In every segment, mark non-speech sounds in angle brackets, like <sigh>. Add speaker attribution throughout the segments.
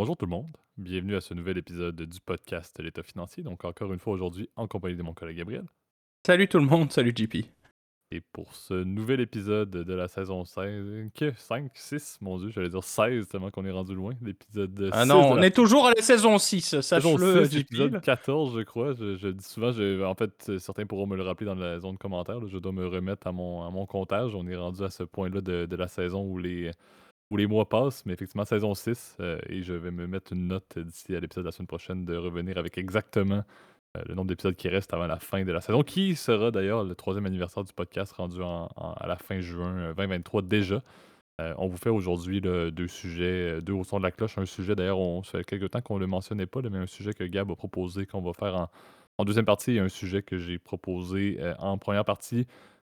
Speaker 1: Bonjour tout le monde, bienvenue à ce nouvel épisode du podcast L'État financier. Donc encore une fois aujourd'hui en compagnie de mon collègue Gabriel.
Speaker 2: Salut tout le monde, salut JP.
Speaker 1: Et pour ce nouvel épisode de la saison 16, 5, 6, mon dieu, j'allais dire 16 tellement qu'on est rendu loin. L'épisode
Speaker 2: Ah non, on est toujours à la saison 6, sache-le,
Speaker 1: L'épisode 14, je crois. Je, dis souvent, en fait, certains pourront me le rappeler dans la zone commentaire. je dois me remettre à mon, à mon comptage. On est rendu à ce point-là de, de la saison où les où les mois passent, mais effectivement, saison 6, euh, et je vais me mettre une note d'ici à l'épisode de la semaine prochaine de revenir avec exactement euh, le nombre d'épisodes qui restent avant la fin de la saison, qui sera d'ailleurs le troisième anniversaire du podcast rendu à la fin juin 2023 euh, déjà. on vous fait aujourd'hui deux sujets, deux au son de la cloche. Un sujet, d'ailleurs, on ça fait quelques temps qu'on ne le mentionnait pas, mais un sujet que Gab a proposé qu'on va faire en, en deuxième partie et un sujet que j'ai proposé en première partie.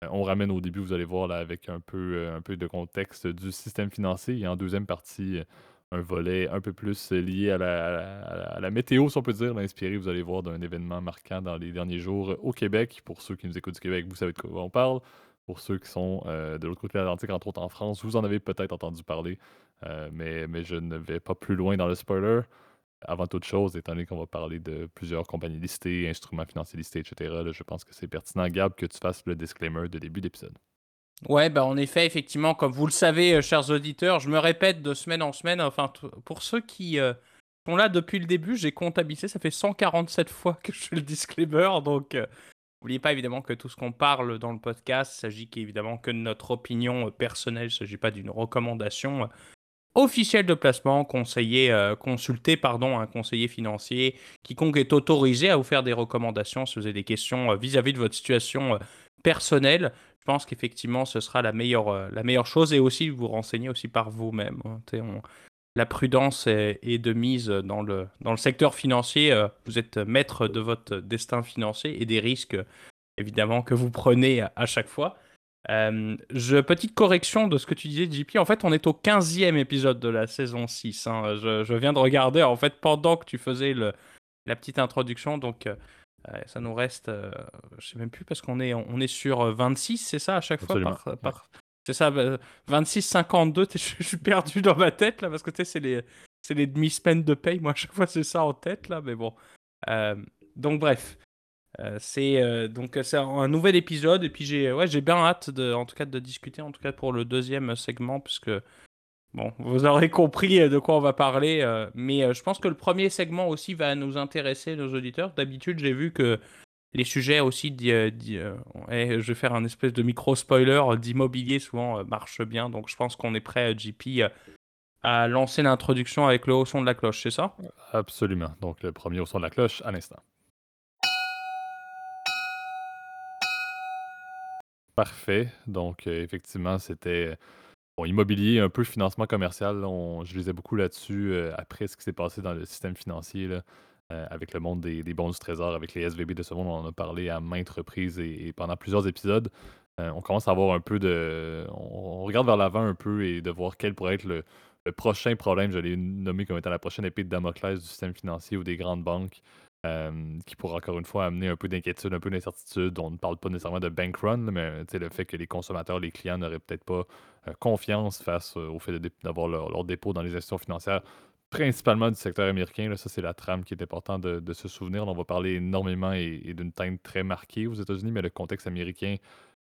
Speaker 1: Euh, on ramène au début, vous allez voir, avec un peu, euh, un de contexte du système financier. Et en deuxième partie, euh, un volet un peu plus lié à la, météo, si on peut dire, inspiré, vous allez voir, d'un événement marquant dans les derniers jours au Québec. Pour ceux qui nous écoutent du Québec, vous savez de quoi on parle. Pour ceux qui sont de l'autre côté de l'Atlantique, entre autres en France, vous en avez peut-être entendu parler, mais, mais je ne vais pas plus loin dans le spoiler avant toute chose, étant donné qu'on va parler de plusieurs compagnies listées, instruments financiers listés, etc., je pense que c'est pertinent, Gab, que tu fasses le disclaimer de début d'épisode.
Speaker 2: Ouais, bah en effet, effectivement, comme vous le savez, euh, chers auditeurs, je me répète de semaine en semaine. Enfin, pour ceux qui euh, sont là depuis le début, j'ai comptabilisé, ça fait 147 fois que je fais le disclaimer. Donc, euh, n'oubliez pas évidemment que tout ce qu'on parle dans le podcast, s'agit évidemment que de notre opinion personnelle, il ne s'agit pas d'une recommandation officiel de placement, conseiller, euh, pardon, un conseiller financier, quiconque est autorisé à vous faire des recommandations si vous avez des questions euh, vis-à-vis de votre situation euh, personnelle. Je pense qu'effectivement, ce sera la meilleure, la meilleure chose et aussi vous renseigner aussi par vous-même. Hein. la prudence est, de mise dans le, dans le secteur financier. vous êtes maître de votre destin financier et des risques, évidemment, que vous prenez à chaque fois. Euh, je, petite correction de ce que tu disais, JP. En fait, on est au 15e épisode de la saison 6. Hein. Je, viens de regarder, en fait, pendant que tu faisais le, la petite introduction. Donc, euh, ça nous reste, euh, je sais même plus, parce qu'on est, on est sur 26, c'est ça, à chaque fois? Par, C'est ça, 26, 52. <laughs> Je, suis perdu dans ma tête, là, parce que tu sais, c'est les, les demi-semaines de paye. Moi, à chaque fois, c'est ça en tête, là. Mais bon. donc, bref. Euh, c'est euh, donc c'est un nouvel épisode et puis j'ai ouais, j'ai bien hâte de en tout cas de discuter en tout cas pour le deuxième segment puisque bon vous aurez compris euh, de quoi on va parler mais je pense que le premier segment aussi va nous intéresser nos auditeurs. D'habitude j'ai vu que les sujets aussi je vais faire un espèce de micro spoiler d'immobilier souvent marchent bien donc je pense qu'on est prêt JP à lancer l'introduction avec le haut son de la cloche c'est ça?
Speaker 1: Absolument. Donc le premier haut son de la cloche à l'instant Parfait. Donc, euh, effectivement, c'était bon, immobilier, un peu financement commercial. on, je lisais beaucoup là-dessus euh, après ce qui s'est passé dans le système financier, euh, avec le monde des, bons du trésor, avec les SVB de ce monde. On en a parlé à maintes reprises et, pendant plusieurs épisodes. on commence à avoir un peu de. On, regarde vers l'avant un peu et de voir quel pourrait être le, le prochain problème. Je l'ai nommé comme étant la prochaine épée de Damoclès du système financier ou des grandes banques qui pourrait encore une fois amener un peu d'inquiétude, un peu d'incertitude. On ne parle pas nécessairement de bank run, mais le fait que les consommateurs, les clients n'auraient peut-être pas euh, confiance face euh, au fait d'avoir leur, dépôt dans les institutions financières, principalement du secteur américain. Là, ça, c'est la trame qui est importante de, se souvenir. On va parler énormément et, d'une teinte très marquée aux États-Unis, mais le contexte américain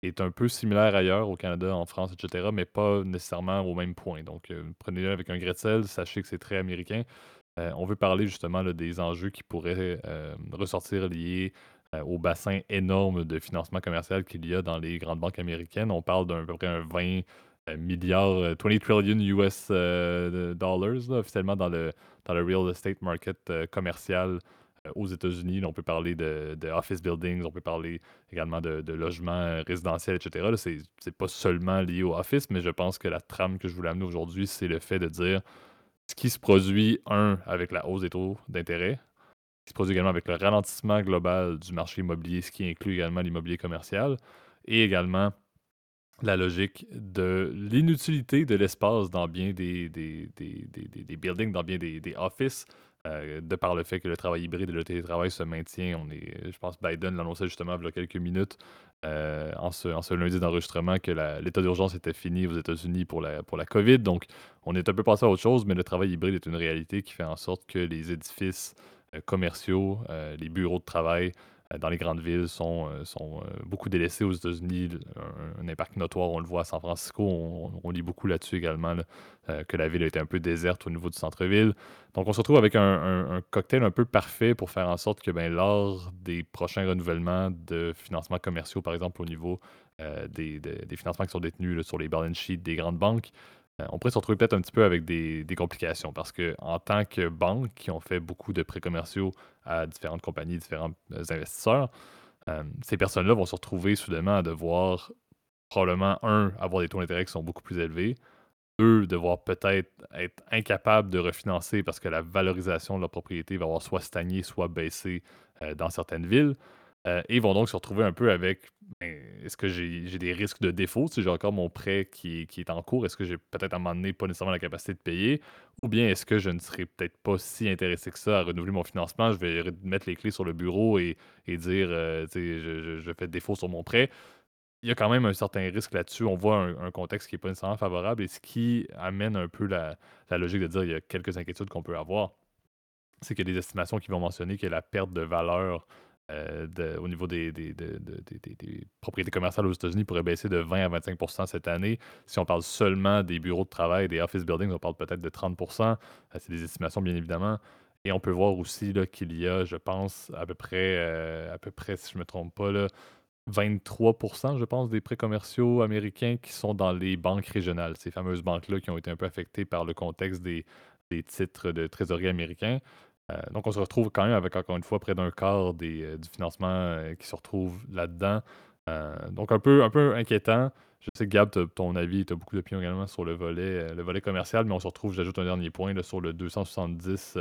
Speaker 1: est un peu similaire ailleurs, au Canada, en France, etc., mais pas nécessairement au même point. Donc, euh, prenez-le avec un sel, sachez que c'est très américain. Euh, on veut parler justement des enjeux qui pourraient euh, ressortir liés euh, au bassin énorme de financement commercial qu'il y a dans les grandes banques américaines. On parle d'un peu près un 20 milliards, 20 trillion US dollars officiellement dans le, real estate market commercial aux États-Unis. On peut parler de, office buildings, on peut parler également de, de logements résidentiels, etc. Ce n'est pas seulement lié au office, mais je pense que la trame que je voulais amener aujourd'hui, c'est le fait de dire ce qui se produit, un, avec la hausse des taux d'intérêt, qui se produit également avec le ralentissement global du marché immobilier, ce qui inclut également l'immobilier commercial, et également la logique de l'inutilité de l'espace dans bien des, des, buildings, dans bien des, offices. de par le fait que le travail hybride et le télétravail se maintient. On est, je pense Biden l'annonçait justement il y a quelques minutes en, ce, lundi d'enregistrement que l'état d'urgence était fini aux États-Unis pour la, pour la COVID. Donc, on est un peu passé à autre chose, mais le travail hybride est une réalité qui fait en sorte que les édifices commerciaux, les bureaux de travail euh, dans les grandes villes sont, euh, sont euh, beaucoup délaissés aux États-Unis. Un, impact notoire, on le voit à San Francisco. On, lit beaucoup là-dessus également, que la ville a été un peu déserte au niveau du centre-ville. Donc, on se retrouve avec un, cocktail un peu parfait pour faire en sorte que ben, lors des prochains renouvellements de financements commerciaux, par exemple au niveau des, des, financements qui sont détenus sur les balance sheets des grandes banques, on pourrait se retrouver peut-être un petit peu avec des, complications parce qu'en tant que banque qui ont fait beaucoup de prêts commerciaux à différentes compagnies, différents euh, investisseurs, euh, ces personnes-là vont se retrouver soudainement à devoir probablement, un, avoir des taux d'intérêt qui sont beaucoup plus élevés, deux, devoir peut-être être incapables de refinancer parce que la valorisation de leur propriété va avoir soit stagné, soit baissé euh, dans certaines villes. Euh, et vont donc se retrouver un peu avec ben, est-ce que j'ai des risques de défaut? Si j'ai encore mon prêt qui, est en cours Est-ce que j'ai peut-être à un moment donné pas nécessairement la capacité de payer? Ou bien est-ce que je ne serais peut-être pas si intéressé que ça à renouveler mon financement? Je vais mettre les clés sur le bureau et, dire euh, je, je, fais défaut sur mon prêt. Il y a quand même un certain risque là-dessus. On voit un, contexte qui n'est pas nécessairement favorable et ce qui amène un peu la, la logique de dire qu'il y a quelques inquiétudes qu'on peut avoir. C'est qu'il y a des estimations qui vont mentionner que la perte de valeur euh, au niveau des, propriétés commerciales aux États-Unis pourrait baisser de 20 à 25% cette année. Si on parle seulement des bureaux de travail, des office buildings, on parle peut-être de 30% euh, C'est des estimations, bien évidemment. Et on peut voir aussi qu'il y a, je pense, à peu près, euh, à peu près si je ne me trompe pas, là, 23% je pense, des prêts commerciaux américains qui sont dans les banques régionales, ces fameuses banques-là qui ont été un peu affectées par le contexte des, des titres de trésorerie américains. Euh, donc, on se retrouve quand même avec, encore une fois, près d'un quart euh, du financement euh, qui se retrouve là-dedans. donc, un peu, un peu inquiétant. Je sais que Gab, ton avis, tu as beaucoup d'opinions également sur le volet, le volet commercial, mais on se retrouve, j'ajoute un dernier point, sur le 270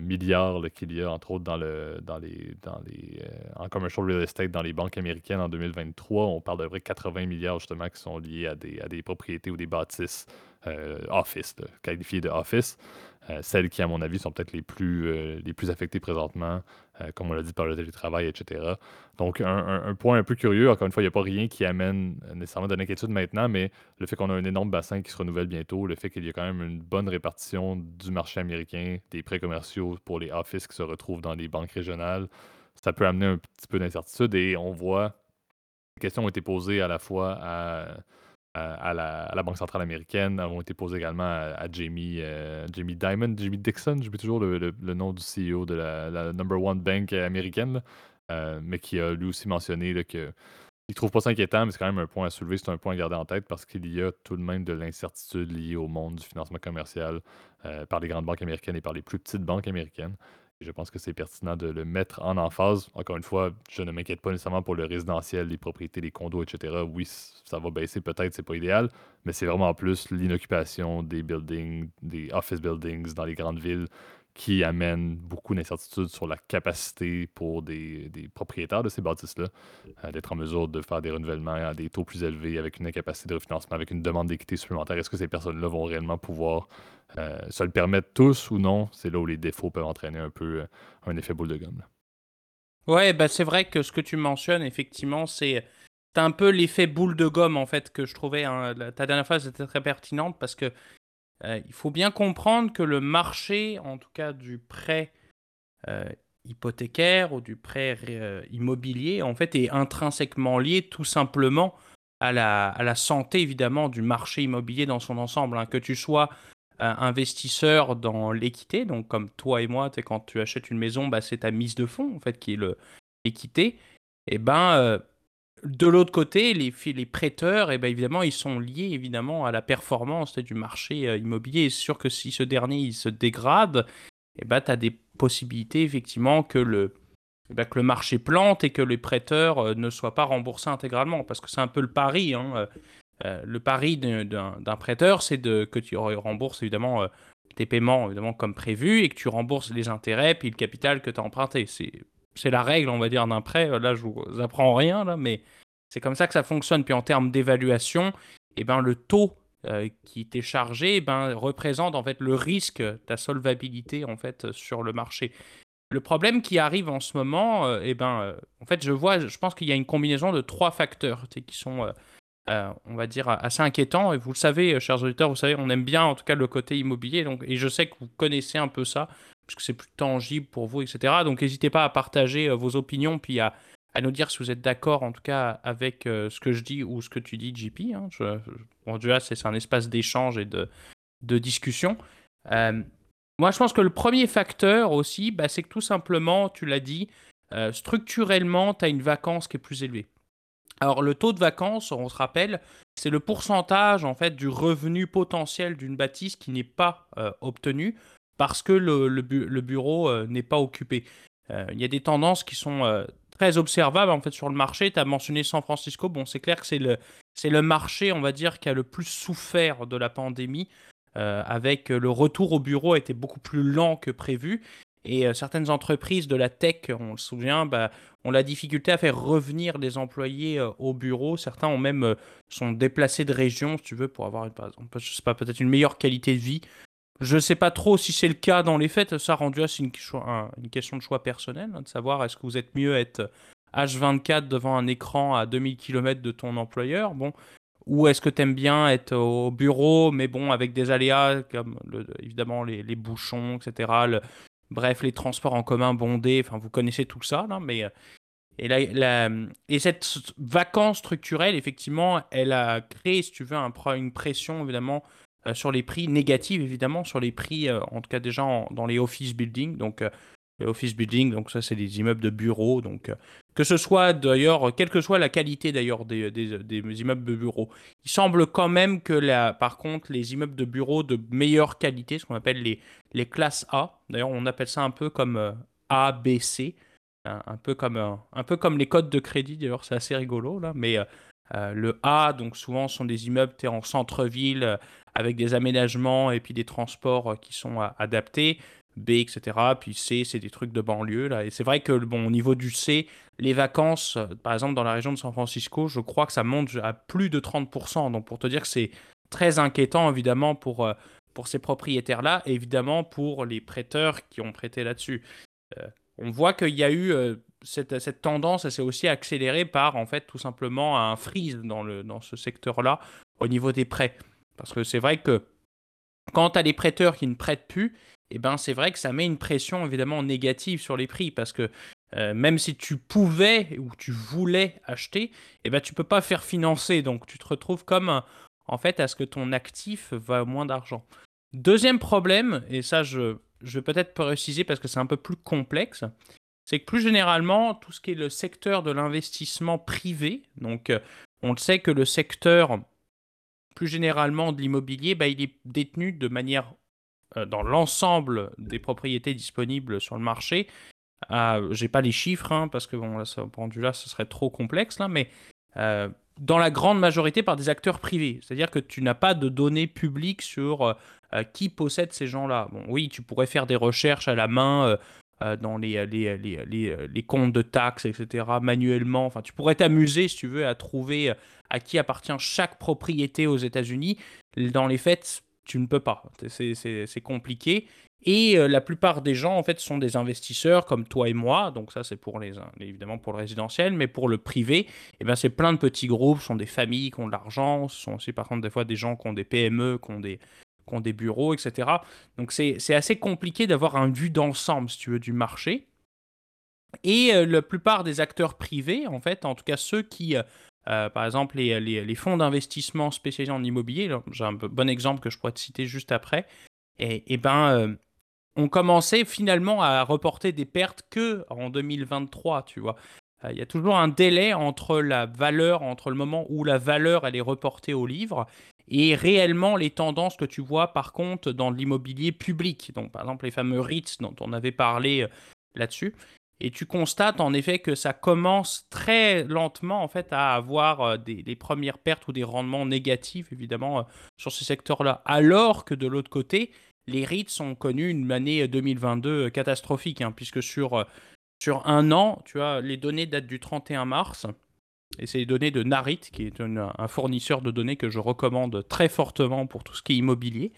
Speaker 1: milliards qu'il y a, entre autres, dans, le, dans les, dans les, en commercial real estate dans les banques américaines en 2023. On parle de vrai 80 milliards, justement, qui sont liés à des, à des propriétés ou des bâtisses office, qualifiées de office. Euh, celles qui, à mon avis, sont peut-être les plus, euh, les plus affectées présentement, euh, comme on l'a dit par le télétravail, etc. Donc, un, point un peu curieux, encore une fois, il n'y a pas rien qui amène nécessairement de l'inquiétude maintenant, mais le fait qu'on a un énorme bassin qui se renouvelle bientôt, le fait qu'il y a quand même une bonne répartition du marché américain, des prêts commerciaux pour les offices qui se retrouvent dans les banques régionales, ça peut amener un petit peu d'incertitude et on voit, les questions ont été posées à la fois à à, la, Banque centrale américaine, ont été posées également à, Jamie, euh, Jamie Dimon, Jamie Dixon, je toujours le, nom du CEO de la, number one bank américaine, euh, mais qui a lui aussi mentionné qu'il ne trouve pas ça inquiétant, mais c'est quand même un point à soulever, c'est un point à garder en tête parce qu'il y a tout de même de l'incertitude liée au monde du financement commercial euh, par les grandes banques américaines et par les plus petites banques américaines je pense que c'est pertinent de le mettre en emphase. Encore une fois, je ne m'inquiète pas nécessairement pour le résidentiel, les propriétés, les condos, etc. Oui, ça va baisser peut-être, c'est pas idéal, mais c'est vraiment en plus l'inoccupation des buildings, des office buildings dans les grandes villes qui amène beaucoup d'incertitudes sur la capacité pour des, propriétaires de ces bâtisses-là euh, d'être en mesure de faire des renouvellements à des taux plus élevés avec une incapacité de refinancement, avec une demande d'équité supplémentaire. Est-ce que ces personnes-là vont réellement pouvoir euh, se le permettre tous ou non? C'est là où les défauts peuvent entraîner un peu euh, un effet boule de gomme.
Speaker 2: Ouais, bah c'est vrai que ce que tu mentionnes, effectivement, c'est un peu l'effet boule de gomme, en fait, que je trouvais. Hein, ta dernière phrase était très pertinente parce que euh, il faut bien comprendre que le marché, en tout cas du prêt euh, hypothécaire ou du prêt euh, immobilier, en fait, est intrinsèquement lié tout simplement à la, santé, évidemment, du marché immobilier dans son ensemble. Hein. Que tu sois investisseur dans l'équité, donc comme toi et moi, quand tu achètes une maison, bah, c'est ta mise de fonds, en fait, qui est l'équité. Et eh ben de l'autre côté, les, prêteurs, eh ben, évidemment, ils sont liés à la performance du marché euh, immobilier. C'est sûr que si ce dernier il se dégrade, eh ben, tu as des possibilités effectivement que le, eh ben, que le marché plante et que les prêteurs euh, ne soient pas remboursés intégralement. Parce que c'est un peu le pari. Hein, euh, le pari d'un prêteur, c'est que tu rembourses évidemment tes paiements évidemment comme prévu et que tu rembourses les intérêts puis le capital que tu as emprunté. C'est la règle, on va dire, d'un prêt. Là, je vous apprends rien, là, mais c'est comme ça que ça fonctionne. Puis en termes d'évaluation, eh ben, le taux qui était chargé, eh ben, représente en fait le risque, ta solvabilité en fait sur le marché. Le problème qui arrive en ce moment, eh ben, en fait, je vois, je pense qu'il y a une combinaison de trois facteurs qui sont euh, on va dire, assez inquiétant. Et vous le savez, euh, chers auditeurs, vous savez, on aime bien en tout cas le côté immobilier. Donc, et je sais que vous connaissez un peu ça, puisque c'est plus tangible pour vous, etc. Donc, n'hésitez pas à partager euh, vos opinions, puis à, nous dire si vous êtes d'accord, en tout cas, avec ce que je dis ou ce que tu dis, JP. Hein. Je, déjà, c'est un espace d'échange et de, discussion. moi, je pense que le premier facteur aussi, bah, c'est que tout simplement, tu l'as dit, structurellement, tu as une vacance qui est plus élevée. Alors le taux de vacances, on se rappelle, c'est le pourcentage en fait du revenu potentiel d'une bâtisse qui n'est pas euh, obtenu parce que le, bureau euh, n'est pas occupé. Euh, il y a des tendances qui sont très observables en fait sur le marché. Tu as mentionné San Francisco. Bon, c'est clair que c'est le, le marché, on va dire, qui a le plus souffert de la pandémie. avec le retour au bureau a été beaucoup plus lent que prévu. Et certaines entreprises de la tech, on se souvient, bah, ont la difficulté à faire revenir les employés au bureau. Certains ont même sont déplacés de région, si tu veux, pour avoir, je sais pas, peut-être une meilleure qualité de vie. Je ne sais pas trop si c'est le cas dans les faits. Ça, rendu à, c'est une, question de choix personnel, hein, de savoir est-ce que vous êtes mieux être H24 devant un écran à 2000 km de ton employeur. Bon, ou est-ce que tu aimes bien être au bureau, mais bon, avec des aléas comme évidemment les, les, bouchons, etc., Bref, les transports en commun bondés, enfin vous connaissez tout ça, là, mais euh, et, et cette vacance structurelle, effectivement, elle a créé, si tu veux, un, une pression évidemment sur les prix négative, évidemment, sur les prix, euh, en tout cas déjà dans les office buildings. Donc office building, donc ça c'est des immeubles de bureaux, donc euh, que ce soit d'ailleurs, quelle que soit la qualité d'ailleurs des, des, immeubles de bureaux, il semble quand même que la, par contre les immeubles de bureaux de meilleure qualité, ce qu'on appelle les, les classes A, d'ailleurs on appelle ça un peu comme euh, A, B, C, un, peu comme, un, peu comme les codes de crédit d'ailleurs c'est assez rigolo là, mais euh, le A donc souvent sont des immeubles en centre-ville avec des aménagements et puis des transports qui sont adaptés. B, etc. Puis C, c'est des trucs de banlieue. Là. Et c'est vrai que, bon, au niveau du C, les vacances, euh, par exemple, dans la région de San Francisco, je crois que ça monte à plus de 30%. Donc, pour te dire que c'est très inquiétant, évidemment, pour, euh, pour ces propriétaires-là, et évidemment pour les prêteurs qui ont prêté là-dessus. Euh, on voit qu'il y a eu cette, tendance, s'est aussi accélérée par, en fait, tout simplement un freeze dans, le, dans ce secteur-là au niveau des prêts. Parce que c'est vrai que quand tu as des prêteurs qui ne prêtent plus, eh ben, c'est vrai que ça met une pression évidemment négative sur les prix parce que euh, même si tu pouvais ou tu voulais acheter, eh ben, tu peux pas faire financer. Donc tu te retrouves comme en fait à ce que ton actif va moins d'argent. Deuxième problème, et ça je, je vais peut-être préciser parce que c'est un peu plus complexe, c'est que plus généralement, tout ce qui est le secteur de l'investissement privé, donc euh, on le sait que le secteur plus généralement de l'immobilier, bah, il est détenu de manière euh, dans l'ensemble des propriétés disponibles sur le marché. Euh, J'ai pas les chiffres, hein, parce que bon, là, ce là, ce serait trop complexe, là, mais euh, dans la grande majorité par des acteurs privés. C'est-à-dire que tu n'as pas de données publiques sur qui possède ces gens-là. Bon, oui, tu pourrais faire des recherches à la main dans les, les, les, les, comptes de taxes, etc., manuellement. Enfin, tu pourrais t'amuser, si tu veux, à trouver à qui appartient chaque propriété aux États-Unis. Dans les faits, tu ne peux pas. C'est compliqué. Et euh, la plupart des gens, en fait, sont des investisseurs comme toi et moi. Donc ça, c'est pour les, évidemment pour le résidentiel, mais pour le privé, eh ben, c'est plein de petits groupes, ce sont des familles qui ont de l'argent, ce sont aussi par contre des fois des gens qui ont des PME, qui ont des, qui ont des bureaux, etc. Donc c'est assez compliqué d'avoir un vue d'ensemble, si tu veux, du marché. Et euh, la plupart des acteurs privés, en fait, en tout cas ceux qui euh, euh, par exemple, les, fonds d'investissement spécialisés en immobilier, j'ai un bon exemple que je pourrais te citer juste après, et, ben, euh, ont finalement à reporter des pertes que en 2023, tu vois. Euh, il y a toujours un délai entre la valeur, entre le moment où la valeur elle est reportée au livre et réellement les tendances que tu vois par contre dans l'immobilier public. Donc par exemple les fameux REITs dont on avait parlé là-dessus. Et tu constates en effet que ça commence très lentement en fait à avoir euh, des, premières pertes ou des rendements négatifs évidemment euh, sur ce secteur-là. Alors que de l'autre côté, les REITs ont connu une année 2022 euh, catastrophique, hein, puisque sur, sur un an, tu vois, les données datent du 31 mars. Et c'est les données de Narit, qui est un fournisseur de données que je recommande très fortement pour tout ce qui est immobilier.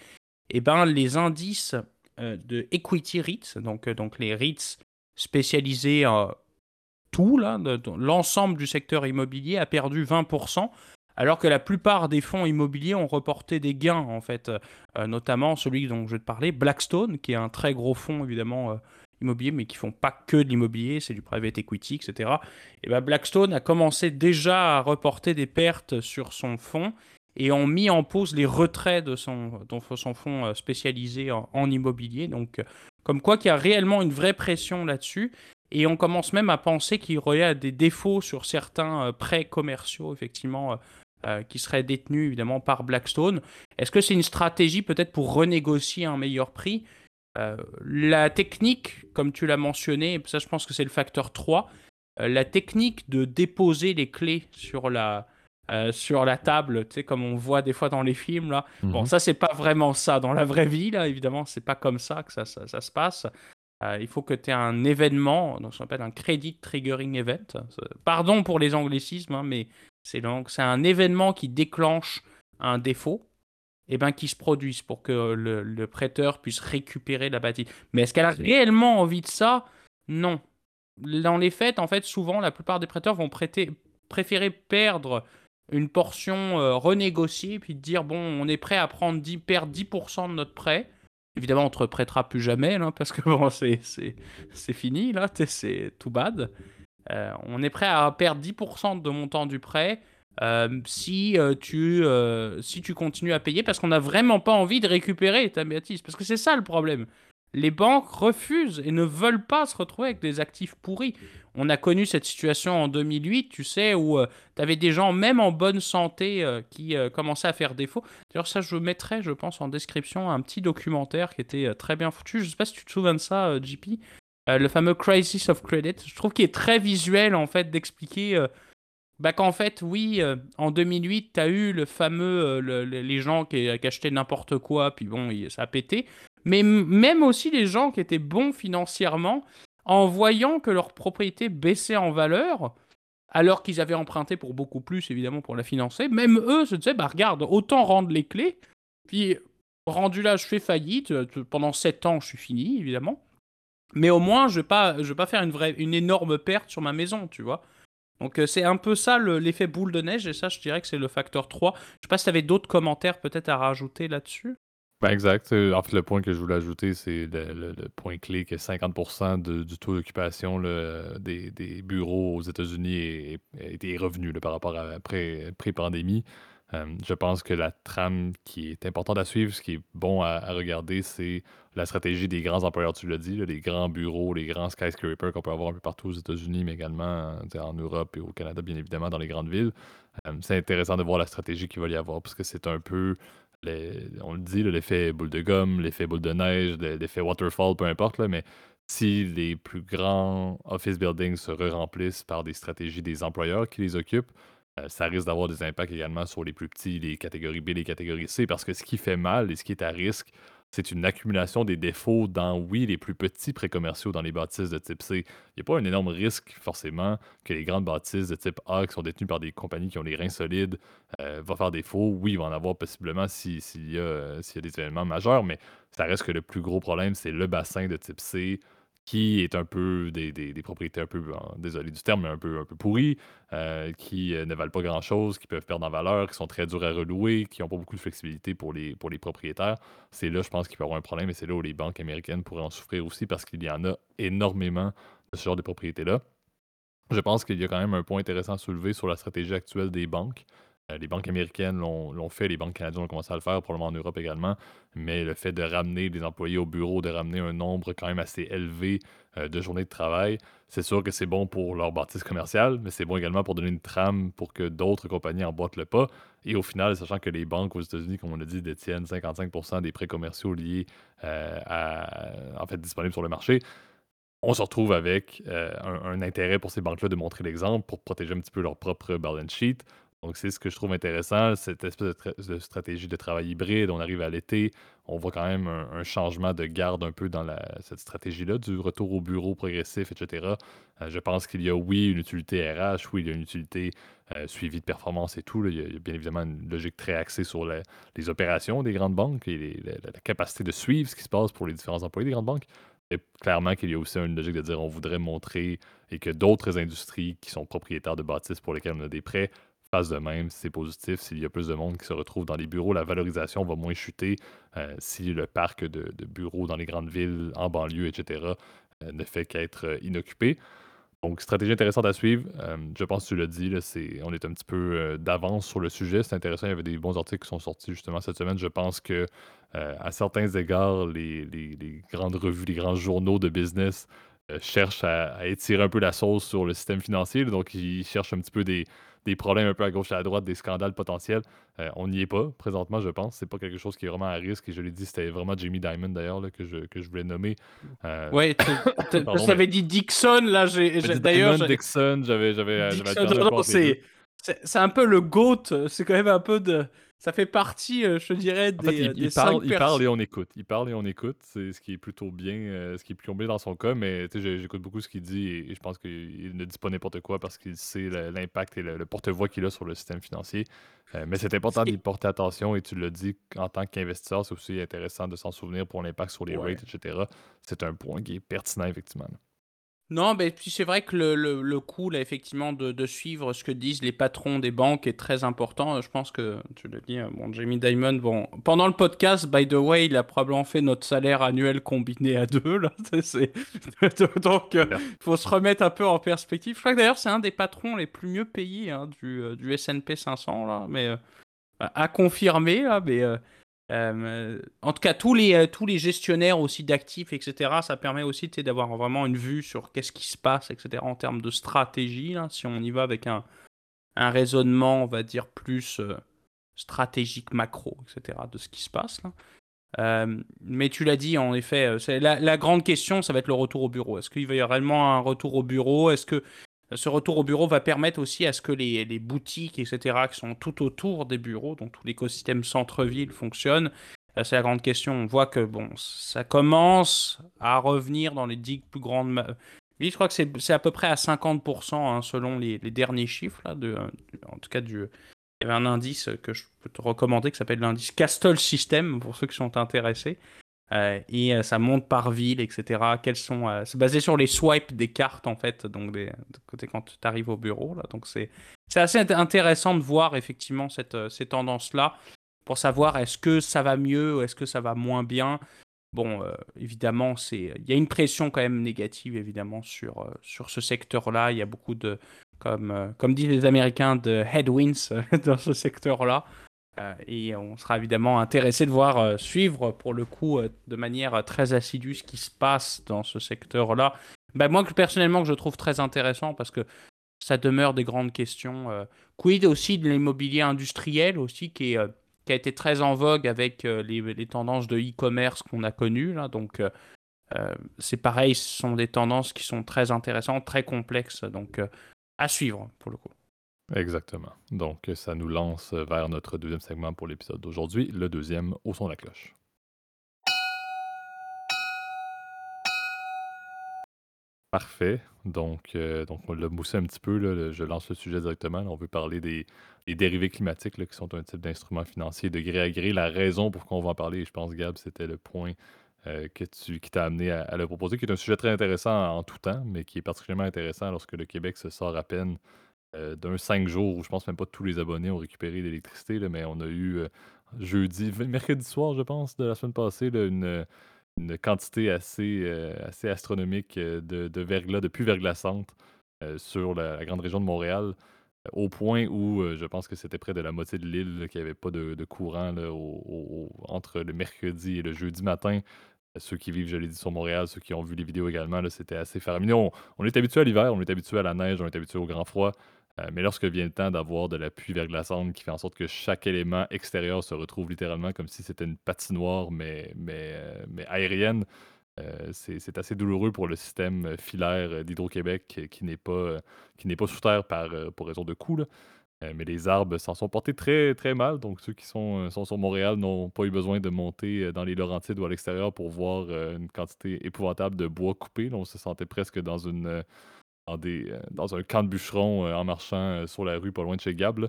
Speaker 2: Et eh ben, les indices euh, de equity REITs, donc, euh, donc les REITs spécialisés en tout, l'ensemble du secteur immobilier a perdu 20%, alors que la plupart des fonds immobiliers ont reporté des gains, en fait, euh, notamment celui dont je vais te parler, Blackstone, qui est un très gros fonds, évidemment, immobilier, mais qui font pas que de l'immobilier, c'est du private equity, etc. Et ben Blackstone a commencé déjà à reporter des pertes sur son fonds et ont mis en pause les retraits de son, fonds euh, spécialisé en, immobilier. Donc, euh, comme quoi qu'il y a réellement une vraie pression là-dessus. Et on commence même à penser qu'il y aurait des défauts sur certains euh, prêts commerciaux, effectivement, qui seraient détenus évidemment par Blackstone. Est-ce que c'est une stratégie peut-être pour renégocier un meilleur prix? La technique, comme tu l'as mentionné, ça je pense que c'est le facteur 3, la technique de déposer les clés sur la, euh, sur la table, tu sais, comme on voit des fois dans les films. Là. Bon, mhm. ça, c'est pas vraiment ça. Dans la vraie vie, là, évidemment, c'est pas comme ça que ça, ça, se passe. Euh, il faut que tu aies un événement, donc ça s'appelle un credit triggering event. Pardon pour les anglicismes, hein, mais c'est un événement qui déclenche un défaut eh ben, qui se produise pour que le, le prêteur puisse récupérer la bâtisse. Mais est-ce qu'elle a réellement envie de ça? Non. Dans les faits, en fait, souvent, la plupart des prêteurs vont prêter, préférer perdre une portion euh, renégociée, puis dire bon, on est prêt à prendre 10, perdre 10% de notre prêt. Évidemment, on ne te prêtera plus jamais, là, parce que <laughs> bon, c'est, c'est, fini, là, c'est tout bad. Euh, on est prêt à perdre 10% de montant du prêt euh, si, tu, si tu continues à payer, parce qu'on n'a vraiment pas envie de récupérer ta bêtise. Parce que c'est ça le problème les banques refusent et ne veulent pas se retrouver avec des actifs pourris. On a connu cette situation en 2008, tu sais, où euh, tu avais des gens, même en bonne santé, euh, qui euh, commençaient à faire défaut. D'ailleurs, ça, je mettrai, je pense, en description un petit documentaire qui était très bien foutu. Je sais pas si tu te souviens de ça, JP. le fameux Crisis of Credit. Je trouve qu'il est très visuel, en fait, d'expliquer bah, qu'en fait, oui, en 2008, tu as eu le fameux, les gens qui, qui achetaient n'importe quoi, puis bon, ça a pété. Mais même aussi les gens qui étaient bons financièrement, en voyant que leur propriété baissait en valeur, alors qu'ils avaient emprunté pour beaucoup plus, évidemment, pour la financer, même eux se disaient, bah regarde, autant rendre les clés, puis rendu là, je fais faillite, euh, pendant 7 ans, je suis fini, évidemment, mais au moins, je vais pas, vais pas faire une, vraie, une énorme perte sur ma maison, tu vois. Donc euh, c'est un peu ça l'effet boule de neige, et ça, je dirais que c'est le facteur 3. Je sais pas si tu avais d'autres commentaires peut-être à rajouter là-dessus.
Speaker 1: Ben exact. En fait, le point que je voulais ajouter, c'est le, point clé que 50% du taux d'occupation des, bureaux aux États-Unis est, revenu par rapport à pré-pandémie. Euh, je pense que la trame qui est importante à suivre, ce qui est bon à, regarder, c'est la stratégie des grands employeurs, tu l'as dit, les grands bureaux, les grands skyscrapers qu'on peut avoir un peu partout aux États-Unis, mais également en Europe et au Canada, bien évidemment, dans les grandes villes. Euh, c'est intéressant de voir la stratégie qu'il va y avoir, parce que c'est un peu on le dit, l'effet boule de gomme, l'effet boule de neige, l'effet waterfall, peu importe, mais si les plus grands office buildings se re-remplissent par des stratégies des employeurs qui les occupent, euh, ça risque d'avoir des impacts également sur les plus petits, les catégories B, les catégories C, parce que ce qui fait mal et ce qui est à risque, c'est une accumulation des défauts dans, oui, les plus petits pré-commerciaux dans les bâtisses de type C. Il n'y a pas un énorme risque, forcément, que les grandes bâtisses de type A, qui sont détenues par des compagnies qui ont les reins solides, euh, vont faire défaut. Oui, il va en avoir possiblement s'il y, a, y a des événements majeurs, mais ça reste que le plus gros problème, c'est le bassin de type C, qui est un peu des, des, propriétés un peu, désolé du terme, mais un peu, un peu pourries, euh, qui euh, ne valent pas grand-chose, qui peuvent perdre en valeur, qui sont très durs à relouer, qui n'ont pas beaucoup de flexibilité pour les, pour les propriétaires. C'est là, je pense, qu'il peut y avoir un problème et c'est là où les banques américaines pourraient en souffrir aussi parce qu'il y en a énormément de ce genre de propriétés-là. Je pense qu'il y a quand même un point intéressant à soulever sur la stratégie actuelle des banques. Euh, les banques américaines l'ont fait, les banques canadiennes ont commencé à le faire, probablement en Europe également. Mais le fait de ramener des employés au bureau, de ramener un nombre quand même assez élevé euh, de journées de travail, c'est sûr que c'est bon pour leur bâtisse commerciale, mais c'est bon également pour donner une trame pour que d'autres compagnies emboîtent le pas. Et au final, sachant que les banques aux États-Unis, comme on l'a dit, détiennent 55% des prêts commerciaux liés euh, à, en fait, disponibles sur le marché, on se retrouve avec un, un, intérêt pour ces banques-là de montrer l'exemple pour protéger un petit peu leur propre balance sheet. Donc, c'est ce que je trouve intéressant, cette espèce de, stratégie de travail hybride. On arrive à l'été, on voit quand même un, changement de garde un peu dans cette stratégie-là, du retour au bureau progressif, etc. Euh, je pense qu'il y a, oui, une utilité RH, oui, il y a une utilité euh, suivi de performance et tout. Il, y a, bien évidemment une logique très axée sur les opérations des grandes banques et la, capacité de suivre ce qui se passe pour les différents employés des grandes banques. Et clairement qu'il y a aussi une logique de dire on voudrait montrer et que d'autres industries qui sont propriétaires de bâtisses pour lesquelles on a des prêts de même. C'est positif. S'il y a plus de monde qui se retrouve dans les bureaux, la valorisation va moins chuter. Euh, si le parc de, bureaux dans les grandes villes, en banlieue, etc., euh, ne fait qu'être inoccupé. Donc, stratégie intéressante à suivre. Euh, je pense que tu l'as dit, là, on est un petit peu euh, d'avance sur le sujet. C'est intéressant. Il y avait des bons articles qui sont sortis justement cette semaine. Je pense que, euh, à certains égards, les, grandes revues, les grands journaux de business cherchent à, étirer un peu la sauce sur le système financier. donc, ils cherchent un petit peu des, des problèmes un peu à gauche et à droite, des scandales potentiels. Euh, on n'y est pas présentement, je pense. C'est pas quelque chose qui est vraiment à risque. Et je l'ai dit, c'était vraiment Jamie Diamond d'ailleurs que, je, que je voulais nommer.
Speaker 2: Euh... Ouais, tu <laughs> avais dit Dixon, là, j'ai
Speaker 1: d'ailleurs. Dixon, j'avais.
Speaker 2: C'est un peu le GOAT. C'est quand même un peu de ça fait partie, euh, je dirais, des,
Speaker 1: il,
Speaker 2: des
Speaker 1: parle, il parle et on écoute. Il parle et on écoute. C'est ce qui est plutôt bien, euh, ce qui est plus bien dans son cas. Mais j'écoute beaucoup ce qu'il dit et, je pense qu'il ne dit pas n'importe quoi parce qu'il sait l'impact et le, porte-voix qu'il a sur le système financier. Euh, mais c'est important d'y porter attention et tu le dis en tant qu'investisseur, c'est aussi intéressant de s'en souvenir pour l'impact sur les rates, etc. C'est un point qui est pertinent, effectivement.
Speaker 2: Non, mais puis c'est vrai que le, le, le coût, là, effectivement, de, de, suivre ce que disent les patrons des banques est très important. Je pense que, tu le dis, bon, Jamie Dimon, bon, pendant le podcast, by the way, il a probablement fait notre salaire annuel combiné à deux, là. <laughs> <laughs> Donc, il euh, faut se remettre un peu en perspective. Je crois que d'ailleurs, c'est un des patrons les plus mieux payés hein, du, euh, du S&P 500, là, mais euh, à confirmer, là, mais euh, en tout cas, tous les, euh, tous les gestionnaires aussi d'actifs, etc., ça permet aussi d'avoir vraiment une vue sur qu'est-ce qui se passe, etc., en termes de stratégie. Si on y va avec un, un raisonnement, on va dire, plus euh, stratégique, macro, etc., de ce qui se passe. Mais tu l'as dit, en effet, la, la, grande question, ça va être le retour au bureau. Est-ce qu'il va y avoir réellement un retour au bureau? Est-ce que ce retour au bureau va permettre aussi à ce que les, boutiques, etc., qui sont tout autour des bureaux, donc tout l'écosystème centre-ville fonctionne. Euh, c'est la grande question. On voit que bon, ça commence à revenir dans les dix plus grandes. je crois que c'est à peu près à 50% hein, selon les, derniers chiffres. De, en tout cas, du, il y avait un indice que je peux te recommander qui s'appelle l'indice Castle System pour ceux qui sont intéressés. Euh, et euh, ça monte par ville, etc. Quels sont, euh, c'est basé sur les swipes des cartes, en fait, donc des, de côté quand tu arrives au bureau. Là. Donc c'est, assez intéressant de voir effectivement cette, ces tendances-là pour savoir est-ce que ça va mieux ou est-ce que ça va moins bien. Bon, évidemment, c'est, il y a une pression quand même négative, évidemment, sur, sur ce secteur-là. Il y a beaucoup de, comme, comme disent les Américains, de headwinds <laughs> dans ce secteur-là. Euh, et on sera évidemment intéressé de voir euh, suivre pour le coup euh, de manière très assidue ce qui se passe dans ce secteur-là. Bah, moi personnellement je trouve très intéressant parce que ça demeure des grandes questions. quid aussi de l'immobilier industriel aussi qui, est, qui a été très en vogue avec les, tendances de e-commerce qu'on a connues. Donc c'est pareil, ce sont des tendances qui sont très intéressantes, très complexes. Donc à suivre pour le coup.
Speaker 1: Exactement. Donc, ça nous lance vers notre deuxième segment pour l'épisode d'aujourd'hui, le deuxième au son de la cloche. Parfait. Donc, euh, donc on l'a moussé un petit peu. Là, je lance le sujet directement. on veut parler des, dérivés climatiques qui sont un type d'instrument financier de gré à gré. La raison pour qu'on va en parler, je pense, Gab, c'était le point euh, que tu, qui t'a amené à, le proposer, qui est un sujet très intéressant en tout temps, mais qui est particulièrement intéressant lorsque le Québec se sort à peine euh, d'un 5 jours où je pense même pas tous les abonnés ont récupéré l'électricité, mais on a eu euh, jeudi, mercredi soir, je pense, de la semaine passée, une, quantité assez, euh, assez astronomique de, de verglas, de pluie verglaçante sur la, grande région de Montréal, au point où je pense que c'était près de la moitié de l'île qu'il n'y avait pas de, courant entre le mercredi et le jeudi matin. Ceux qui vivent, je l'ai dit, sur Montréal, ceux qui ont vu les vidéos également, c'était assez faramineux. On, on est habitué à l'hiver, on est habitué à la neige, on est habitué au grand froid. Euh, mais lorsque vient le temps d'avoir de la pluie verglaçante qui fait en sorte que chaque élément extérieur se retrouve littéralement comme si c'était une patinoire, mais, mais, euh, mais aérienne, euh, c'est assez douloureux pour le système filaire d'Hydro-Québec qui n'est pas, pas sous terre par, pour raison de coût. mais les arbres s'en sont portés très, très mal. Donc, ceux qui sont, sont sur Montréal n'ont pas eu besoin de monter dans les Laurentides ou à l'extérieur pour voir une quantité épouvantable de bois coupé. on se sentait presque dans une dans, des, dans un camp de bûcherons en marchant sur la rue pas loin de chez Gab.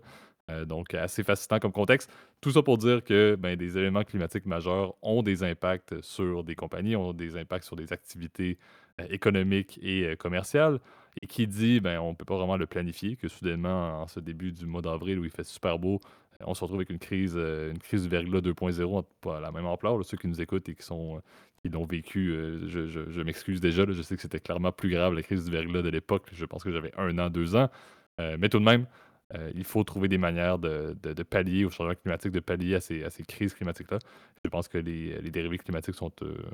Speaker 1: donc, assez fascinant comme contexte. Tout ça pour dire que ben, des éléments climatiques majeurs ont des impacts sur des compagnies, ont des impacts sur des activités économiques et commerciales. Et qui dit, ben, on ne peut pas vraiment le planifier, que soudainement, en ce début du mois d'avril où il fait super beau, on se retrouve avec une crise, une crise du verglas 2.0, pas à la même ampleur. ceux qui nous écoutent et qui qui l'ont vécu, je, m'excuse déjà. je sais que c'était clairement plus grave la crise du verglas de l'époque. Je pense que j'avais un an, deux ans. mais tout de même, il faut trouver des manières de, pallier au changement climatique, de pallier à ces, crises climatiques-là. Je pense que les, dérivés climatiques sont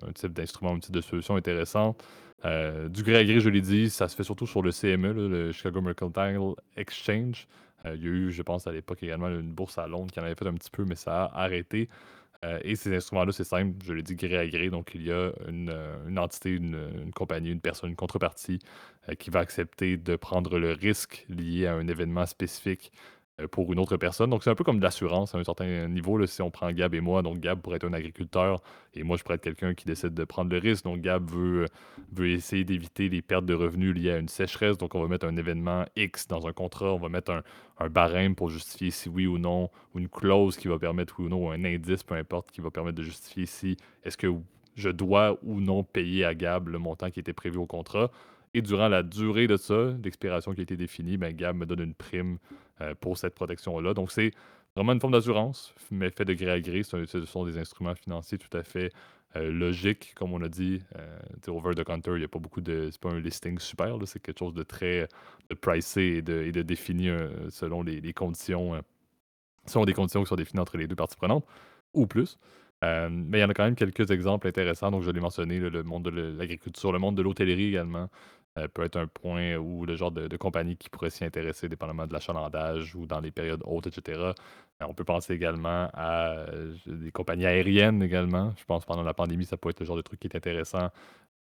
Speaker 1: un type d'instrument, un type de solution intéressant. du gré à gré, je l'ai dit, ça se fait surtout sur le CME, le Chicago Mercantile Exchange. Il y a eu, je pense, à l'époque également une bourse à Londres qui en avait fait un petit peu, mais ça a arrêté. Euh, et ces instruments-là, c'est simple, je l'ai dit gré à gré. Donc, il y a une, euh, entité, une, compagnie, une personne, une contrepartie euh, qui va accepter de prendre le risque lié à un événement spécifique euh, pour une autre personne. Donc, c'est un peu comme de l'assurance à un certain niveau. Là, si on prend Gab et moi, donc Gab pourrait être un agriculteur et moi, je pourrais être quelqu'un qui décide de prendre le risque. Donc, Gab veut, veut essayer d'éviter les pertes de revenus liées à une sécheresse. Donc, on va mettre un événement X dans un contrat. On va mettre un, barème pour justifier si oui ou non, ou une clause qui va permettre oui ou non, ou un indice, peu importe, qui va permettre de justifier si est-ce que je dois ou non payer à Gab le montant qui était prévu au contrat. Et durant la durée de ça, l'expiration qui a été définie, ben, Gab me donne une prime euh, pour cette protection-là. Donc, c'est vraiment une forme d'assurance, mais fait de gré à gré. Ce sont des instruments financiers tout à fait euh, logiques, comme on a dit. Euh, over the counter, il n'y a pas beaucoup de. C'est pas un listing super, c'est quelque chose de très de pricé et de, et défini selon les, conditions. selon des conditions qui sont définies entre les deux parties prenantes, ou plus. mais il y en a quand même quelques exemples intéressants. Donc, je l'ai mentionné, le monde de l'agriculture, le monde de l'hôtellerie également. Euh, peut être un point où le genre de, compagnie qui pourrait s'y intéresser, dépendamment de l'achalandage ou dans les périodes hautes, etc. Euh, on peut penser également à euh, des compagnies aériennes également. Je pense que pendant la pandémie, ça peut être le genre de truc qui est intéressant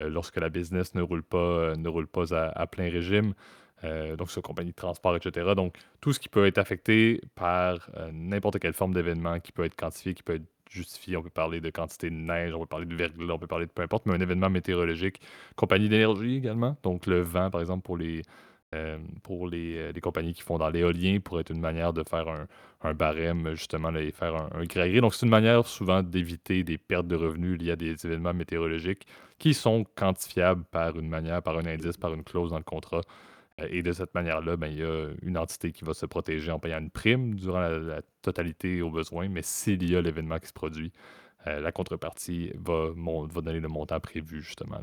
Speaker 1: lorsque la business ne roule pas, ne roule pas à, plein régime. donc, sur compagnie de transport, etc. Donc, tout ce qui peut être affecté par n'importe quelle forme d'événement qui peut être quantifié, qui peut être justifié. On peut parler de quantité de neige, on peut parler de verglas, on peut parler de peu importe, mais un événement météorologique. Compagnie d'énergie également. Donc, le vent, par exemple, pour les, euh, pour les, euh, les, compagnies qui font dans l'éolien, pourrait être une manière de faire un, un barème, justement, et faire un, un gré Donc, c'est une manière souvent d'éviter des pertes de revenus liées à des événements météorologiques qui sont quantifiables par une manière, par un indice, par une clause dans le contrat. Euh, et de cette manière-là, ben, il y a une entité qui va se protéger en payant une prime durant la, totalité aux besoins, mais s'il y a l'événement qui se produit, euh, la contrepartie va, va, donner le montant prévu justement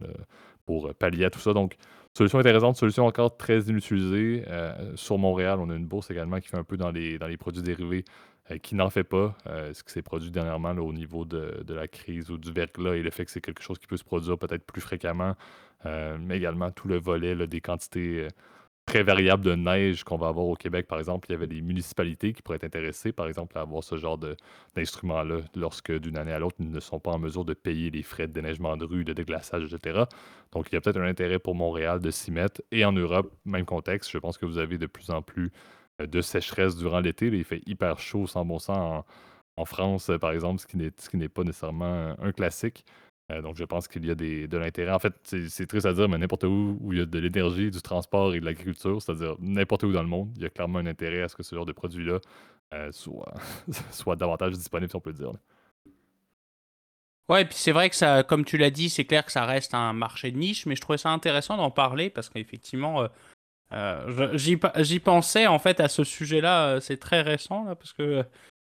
Speaker 1: pour pallier à tout ça. Donc, solution intéressante, solution encore très inutilisée. Euh, sur Montréal, on a une bourse également qui fait un peu dans les, dans les produits dérivés qui n'en fait pas. ce qui s'est produit dernièrement au niveau de, de, la crise ou du verglas et le fait que c'est quelque chose qui peut se produire peut-être plus fréquemment, mais également tout le volet des quantités très variable de neige qu'on va avoir au Québec, par exemple, il y avait des municipalités qui pourraient être intéressées, par exemple, à avoir ce genre d'instruments-là lorsque d'une année à l'autre, ils ne sont pas en mesure de payer les frais de déneigement de rue, de déglaçage, etc. Donc, il y a peut-être un intérêt pour Montréal de s'y mettre. Et en Europe, même contexte, je pense que vous avez de plus en plus euh, de sécheresse durant l'été. Il fait hyper chaud, sans bon sens, en, France, par exemple, ce qui n'est pas nécessairement un classique. Euh, donc, je pense qu'il y a de l'intérêt. En fait, c'est triste à dire, mais n'importe où où il y a de l'énergie, du transport et de l'agriculture, c'est-à-dire n'importe où dans le monde, il y a clairement un intérêt à ce que ce genre de produit-là euh, soit, <laughs> soit davantage disponible, si on peut le dire.
Speaker 2: Ouais, et puis c'est vrai que ça, comme tu l'as dit, c'est clair que ça reste un marché de niche, mais je trouvais ça intéressant d'en parler parce qu'effectivement, euh, j'y pensais en fait à ce sujet-là, c'est très récent parce que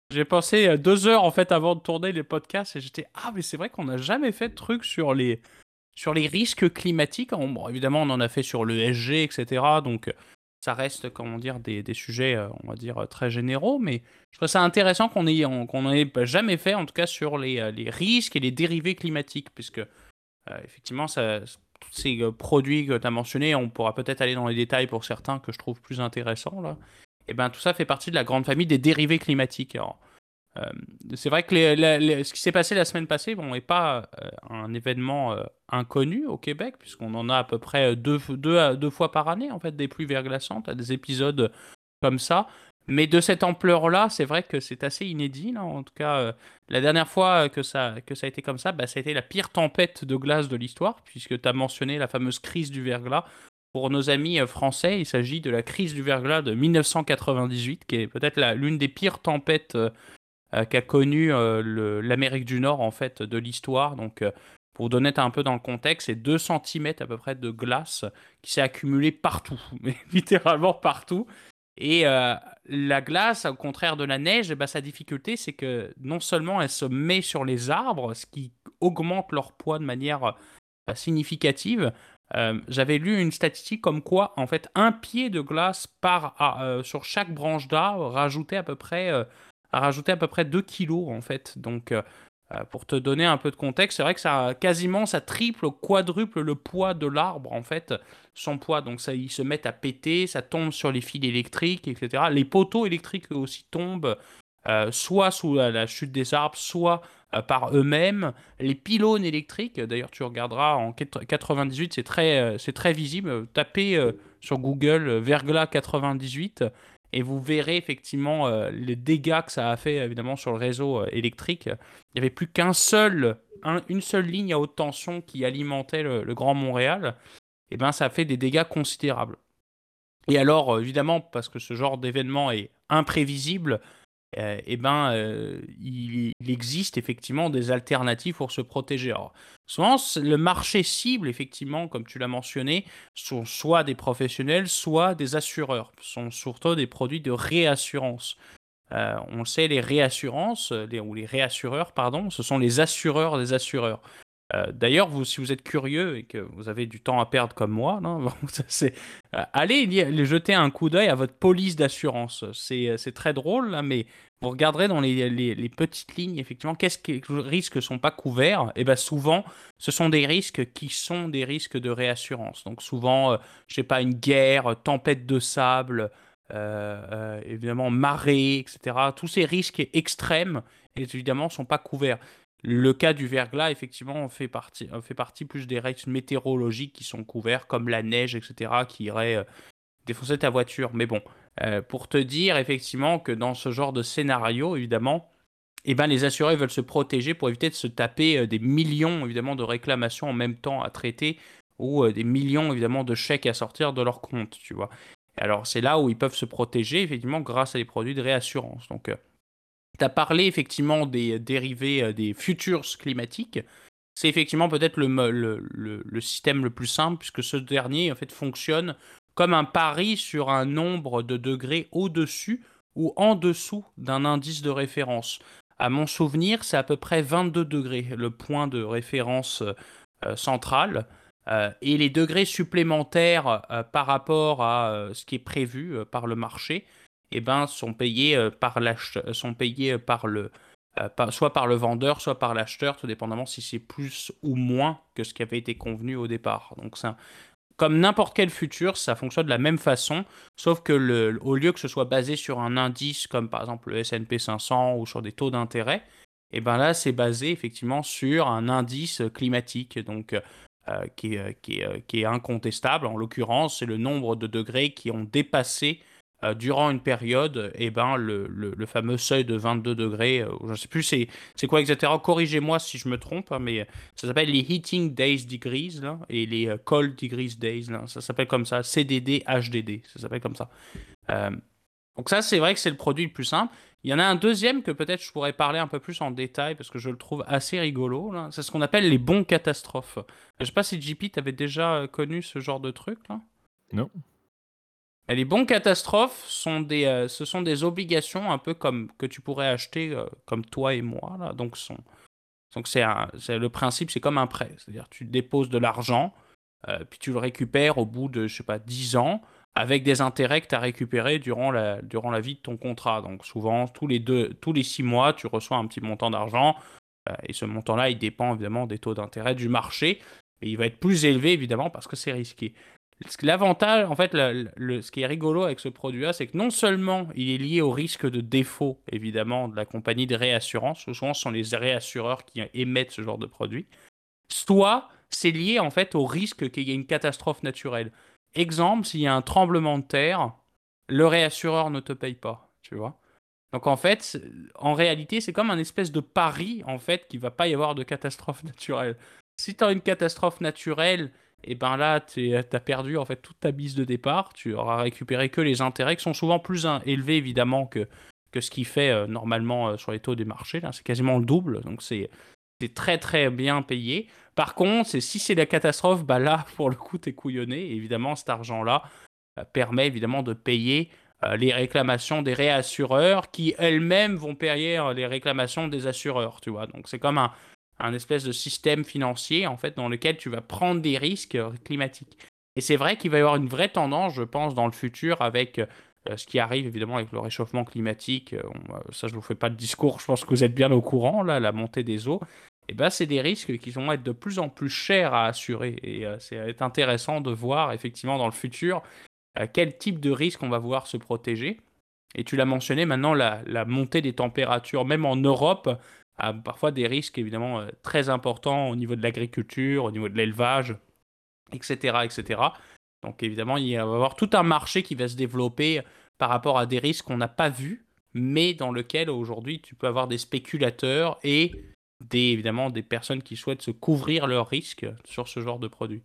Speaker 2: j'ai passé euh, deux heures en fait avant de tourner les podcasts et j'étais ah mais c'est vrai qu'on n'a jamais fait de truc sur les sur les risques climatiques. Évidemment on en a fait sur le SG etc. Donc ça reste comment dire des, des, sujets euh, on va dire très généraux mais je trouve ça intéressant qu'on ait qu'on ait jamais fait en tout cas sur les, euh, les risques et les dérivés climatiques puisque effectivement ça tous ces produits que tu as mentionnés, on pourra peut-être aller dans les détails pour certains que je trouve plus intéressants là et eh ben, tout ça fait partie de la grande famille des dérivés climatiques. Euh, c'est vrai que ce qui s'est passé la semaine passée bon, n'est pas euh, un événement euh, inconnu au Québec, puisqu'on en a à peu près deux, fois par année, en fait, des pluies verglaçantes, des épisodes comme ça. Mais de cette ampleur-là, c'est vrai que c'est assez inédit. En tout cas, la dernière fois que ça, que ça a été comme ça, bah, ça a été la pire tempête de glace de l'histoire, puisque tu as mentionné la fameuse crise du verglas. Pour nos amis euh, français, il s'agit de la crise du verglas de 1998, qui est peut-être l'une des pires tempêtes euh, qu'a connue l'Amérique du Nord en fait de l'histoire. Donc, pour vous donner un peu dans le contexte, c'est 2 cm à peu près de glace qui s'est accumulée partout, <laughs> mais littéralement partout. Et euh, la glace, au contraire de la neige, bah, sa difficulté, c'est que non seulement elle se met sur les arbres, ce qui augmente leur poids de manière euh, significative. Euh, j'avais lu une statistique comme quoi, en fait, un pied de glace par, sur chaque branche d'arbre rajoutait à peu près, a rajouté à peu près 2 kilos, en fait. Donc, pour te donner un peu de contexte, c'est vrai que ça quasiment ça triple, quadruple le poids de l'arbre en fait son poids, donc ça, ils se mettent à péter, ça tombe sur les fils électriques, etc. Les poteaux électriques aussi tombent, euh, soit sous la, chute des arbres, soit euh, par eux-mêmes. Les pylônes électriques, d'ailleurs tu regarderas en 98, c'est très, euh, c'est très visible. Tapez sur Google Verglas 98 et vous verrez effectivement les dégâts que ça a fait évidemment sur le réseau électrique. Il n'y avait plus qu'un seul, une seule ligne à haute tension qui alimentait le Grand Montréal eh ben, ça fait des dégâts considérables. Et alors, évidemment, parce que ce genre d'événement est imprévisible, euh, eh ben, euh, il, existe effectivement des alternatives pour se protéger. Alors, souvent, le marché cible, effectivement, comme tu l'as mentionné, sont soit des professionnels, soit des assureurs. Ce sont surtout des produits de réassurance. on le sait, les réassurances, ou les réassureurs, pardon, ce sont les assureurs des assureurs. Euh, d'ailleurs, vous, si vous êtes curieux et que vous avez du temps à perdre comme moi, <laughs> c'est, euh, allez jeter un coup d'œil à votre police d'assurance. C'est, euh, très drôle, mais vous regarderez dans les, petites lignes, effectivement, qu'est-ce que les risques ne sont pas couverts? Et bien souvent, ce sont des risques qui sont des risques de réassurance. Donc souvent, je je sais pas, une guerre, tempête de sable, évidemment marée, etc. Tous ces risques extrêmes, évidemment, ne sont pas couverts. Le cas du verglas, effectivement, fait partie, fait partie plus des risques météorologiques qui sont couverts, comme la neige, etc., qui irait euh, défoncer ta voiture. Mais bon, euh, pour te dire effectivement que dans ce genre de scénario, évidemment, eh ben, les assurés veulent se protéger pour éviter de se taper euh, des millions évidemment de réclamations en même temps à traiter ou des millions évidemment de chèques à sortir de leur compte, tu vois. Alors c'est là où ils peuvent se protéger effectivement grâce à des produits de réassurance. Donc tu as parlé effectivement des dérivés euh, des futurs climatiques. C'est effectivement peut-être le, système le plus simple, puisque ce dernier en fait fonctionne comme un pari sur un nombre de degrés au-dessus ou en dessous d'un indice de référence. À mon souvenir, c'est à peu près 22 degrés, le point de référence euh, central. Euh, et les degrés supplémentaires par rapport à ce qui est prévu par le marché, eh ben, sont payés euh, par euh, sont payés par le euh, soit par le vendeur, soit par l'acheteur, tout dépendamment si c'est plus ou moins que ce qui avait été convenu au départ. Donc ça, comme n'importe quel futur, ça fonctionne de la même façon, sauf que le, au lieu que ce soit basé sur un indice comme par exemple le S&P 500 ou sur des taux d'intérêt, et eh ben là c'est basé effectivement sur un indice climatique, donc qui, qui, est incontestable. En l'occurrence, c'est le nombre de degrés qui ont dépassé euh, durant une période, eh ben, le, le, fameux seuil de 22 degrés, euh, je ne sais plus c'est, quoi exactement, corrigez-moi si je me trompe, hein, mais ça s'appelle les Heating Days Degrees là, et les euh, Cold Degrees Days, là, ça s'appelle comme ça, CDD, HDD, ça s'appelle comme ça. donc ça, c'est vrai que c'est le produit le plus simple. Il y en a un deuxième que peut-être je pourrais parler un peu plus en détail parce que je le trouve assez rigolo. C'est ce qu'on appelle les bons catastrophes. Je ne sais pas si JP, tu avais déjà connu ce genre de truc là?
Speaker 1: Non
Speaker 2: les bons catastrophes sont des, euh, ce sont des obligations un peu comme que tu pourrais acheter euh, comme toi et moi. Là. Donc, sont, donc c'est, le principe, c'est comme un prêt. C'est-à-dire tu déposes de l'argent, euh, puis tu le récupères au bout de, je pas, 10 ans, avec des intérêts que tu as récupérés durant la, durant vie de ton contrat. Donc souvent, tous les, deux, tous les 6 mois, tu reçois un petit montant d'argent, et ce montant-là, il dépend évidemment des taux d'intérêt du marché, et il va être plus élevé évidemment parce que c'est risqué. L'avantage, en fait, ce qui est rigolo avec ce produit-là, c'est que non seulement il est lié au risque de défaut, évidemment, de la compagnie de réassurance, souvent ce sont les réassureurs qui émettent ce genre de produit, soit c'est lié en fait au risque qu'il y ait une catastrophe naturelle. Exemple, s'il y a un tremblement de terre, le réassureur ne te paye pas. tu vois. Donc en fait, en réalité, c'est comme un espèce de pari en fait qu'il va pas y avoir de catastrophe <laughs> naturelle. Si tu as une catastrophe naturelle, et ben là, tu as perdu en fait toute ta bise de départ. Tu auras récupéré que les intérêts qui sont souvent plus élevés évidemment que, ce qui fait euh, normalement euh, sur les taux des marchés. C'est quasiment le double, donc c'est très très bien payé. Par contre, si c'est la catastrophe, bah là, <laughs> pour le coup, tu es couillonné. évidemment, cet argent-là euh, permet évidemment de payer les réclamations des réassureurs qui elles-mêmes vont payer les réclamations des assureurs, tu vois. Donc c'est comme un, un espèce de système financier en fait dans lequel tu vas prendre des risques climatiques. Et c'est vrai qu'il va y avoir une vraie tendance, je pense, dans le futur avec euh, ce qui arrive évidemment avec le réchauffement climatique. Euh, ça, je ne vous fais pas de discours, je pense que vous êtes bien au courant, là, la montée des eaux. Et eh ben, c'est des risques qui vont être de plus en plus chers à assurer. Et euh, c'est intéressant de voir effectivement dans le futur quel type de risque on va voir se protéger. Et tu l'as mentionné maintenant, la, montée des températures, même en Europe, a parfois des risques évidemment très importants au niveau de l'agriculture, au niveau de l'élevage, etc., etc. Donc évidemment, il va y avoir tout un marché qui va se développer par rapport à des risques qu'on n'a pas vus, mais dans lequel aujourd'hui tu peux avoir des spéculateurs et des, évidemment des personnes qui souhaitent se couvrir leurs risques sur ce genre de produits.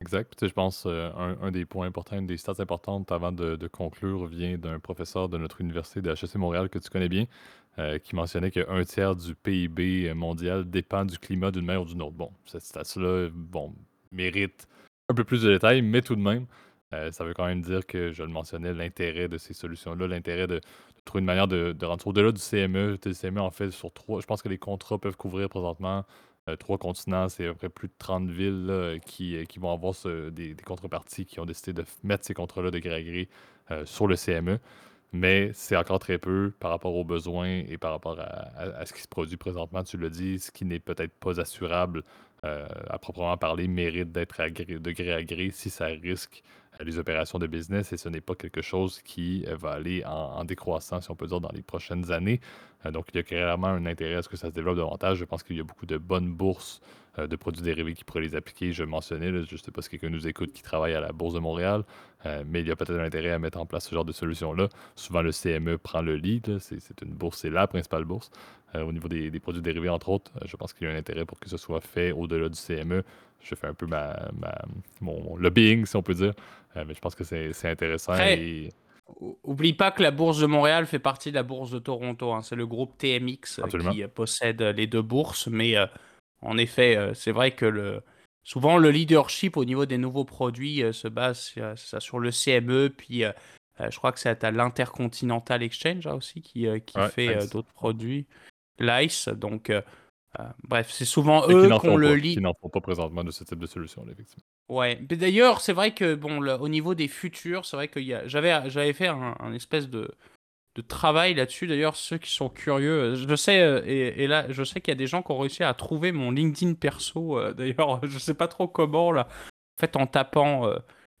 Speaker 1: Exact. je pense euh, un, des points importants, une des stats importantes avant de, conclure vient d'un professeur de notre université de HEC Montréal que tu connais bien, euh, qui mentionnait qu'un tiers du PIB mondial dépend du climat d'une manière ou d'une autre. Bon, cette stat-là bon, mérite un peu plus de détails, mais tout de même, euh, ça veut quand même dire que, je le mentionnais, l'intérêt de ces solutions-là, l'intérêt de, trouver une manière de, de rentrer au-delà du CME. Le CME, en fait, sur trois, je pense que les contrats peuvent couvrir présentement euh, trois continents, c'est à peu près plus de 30 villes qui, euh, qui, vont avoir des, contreparties qui ont décidé de mettre ces contrats-là de gré à gré sur le CME. Mais c'est encore très peu par rapport aux besoins et par rapport à, ce qui se produit présentement. Tu l'as dit, ce qui n'est peut-être pas assurable euh, à proprement parler, mérite d'être de gré à gré si ça risque euh, les opérations de business et ce n'est pas quelque chose qui euh, va aller en, décroissant, si on peut dire, dans les prochaines années. Donc, il y a clairement un intérêt à ce que ça se développe davantage. Je pense qu'il y a beaucoup de bonnes bourses de produits dérivés qui pourraient les appliquer. Je mentionnais, je ne sais pas si quelqu'un nous écoute qui travaille à la Bourse de Montréal, mais il y a peut-être un intérêt à mettre en place ce genre de solution-là. Souvent, le CME prend le lead. C'est une bourse, c'est la principale bourse. Euh, au niveau des, produits dérivés, entre autres. Euh, je pense qu'il y a un intérêt pour que ce soit fait au-delà du CME. Je fais un peu ma, mon lobbying, si on peut dire, euh, mais je pense que c'est intéressant. et...
Speaker 2: Oublie pas que la bourse de Montréal fait partie de la bourse de Toronto. Hein. C'est le groupe TMX qui possède les deux bourses. Mais en effet, c'est vrai que le, souvent le leadership au niveau des nouveaux produits se base sur le CME. Puis je crois que c'est à l'Intercontinental Exchange hein, aussi qui, qui fait d'autres produits. Lice. Donc, euh, euh, bref, c'est souvent eux qui ont le
Speaker 1: lead. Qui n'en font pas présentement de ce type de solution, effectivement.
Speaker 2: Ouais. Mais d'ailleurs, c'est vrai que, bon, au niveau des futurs, c'est vrai que j'avais, j'avais fait un, espèce de, de travail là-dessus. D'ailleurs, ceux qui sont curieux, je sais, euh, et, là, je sais qu'il y a des gens qui ont réussi à trouver mon LinkedIn perso. <laughs> D'ailleurs, je sais pas trop comment, là. En fait, en tapant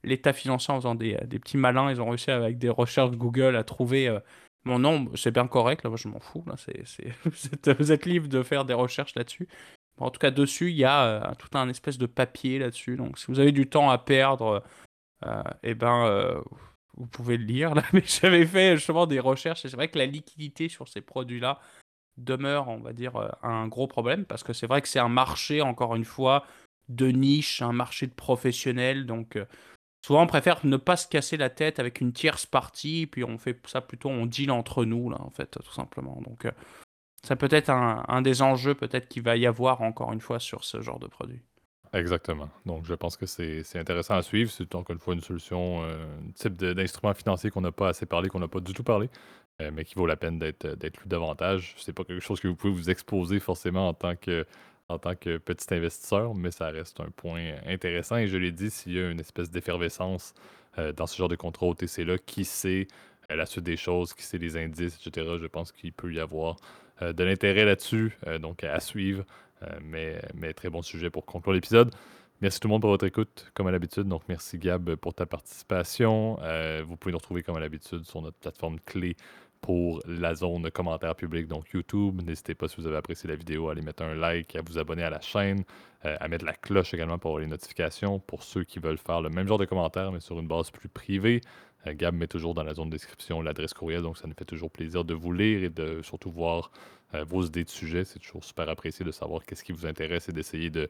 Speaker 2: l'état financier, en faisant des, des, petits malins, ils ont réussi avec des recherches Google à trouver mon nom, c'est bien correct, là, moi je m'en fous. Là, c'est, <laughs> vous, êtes, libre de faire des recherches là-dessus. en tout cas, dessus, il y a euh, tout un espèce de papier là-dessus. Donc, si vous avez du temps à perdre, euh, eh ben, euh, vous pouvez le lire. <laughs> Là. Mais j'avais fait justement des recherches et c'est vrai que la liquidité sur ces produits-là demeure, on va dire, un gros problème parce que c'est vrai que c'est un marché, encore une fois, de niche, un marché de professionnels. Donc, Souvent, on préfère ne pas se casser la tête avec une tierce partie, puis on fait ça plutôt, on deal entre nous, là, en fait, tout simplement. Donc, euh, ça peut être un, des enjeux, peut-être, qu'il va y avoir, encore une fois, sur ce genre de produit.
Speaker 1: Exactement. Donc, je pense que c'est intéressant à suivre. C'est encore une fois une solution, euh, un type d'instrument financier qu'on n'a pas assez parlé, qu'on n'a pas du tout parlé, euh, mais qui vaut la peine d'être lu davantage. C'est pas quelque chose que vous pouvez vous exposer forcément en tant que en tant que petit investisseur, mais ça reste un point intéressant. Et je l'ai dit, s'il y a une espèce d'effervescence euh, dans ce genre de contrat OTC-là, qui sait euh, la suite des choses, qui sait les indices, etc., je pense qu'il peut y avoir euh, de l'intérêt là-dessus, donc à suivre. mais, mais très bon sujet pour conclure l'épisode. Merci tout le monde pour votre écoute, comme à l'habitude. Donc, merci Gab pour ta participation. vous pouvez nous retrouver, comme à l'habitude, sur notre plateforme clé pour la zone commentaire public, donc YouTube. N'hésitez pas si vous avez apprécié la vidéo à aller mettre un like, à vous abonner à la chaîne, euh, à mettre la cloche également pour avoir les notifications. Pour ceux qui veulent faire le même genre de commentaires, mais sur une base plus privée, Gab met toujours dans la zone de description l'adresse courriel, donc ça nous fait toujours plaisir de vous lire et de surtout voir vos idées de sujet. C'est toujours super apprécié de savoir qu'est-ce qui vous intéresse et d'essayer de,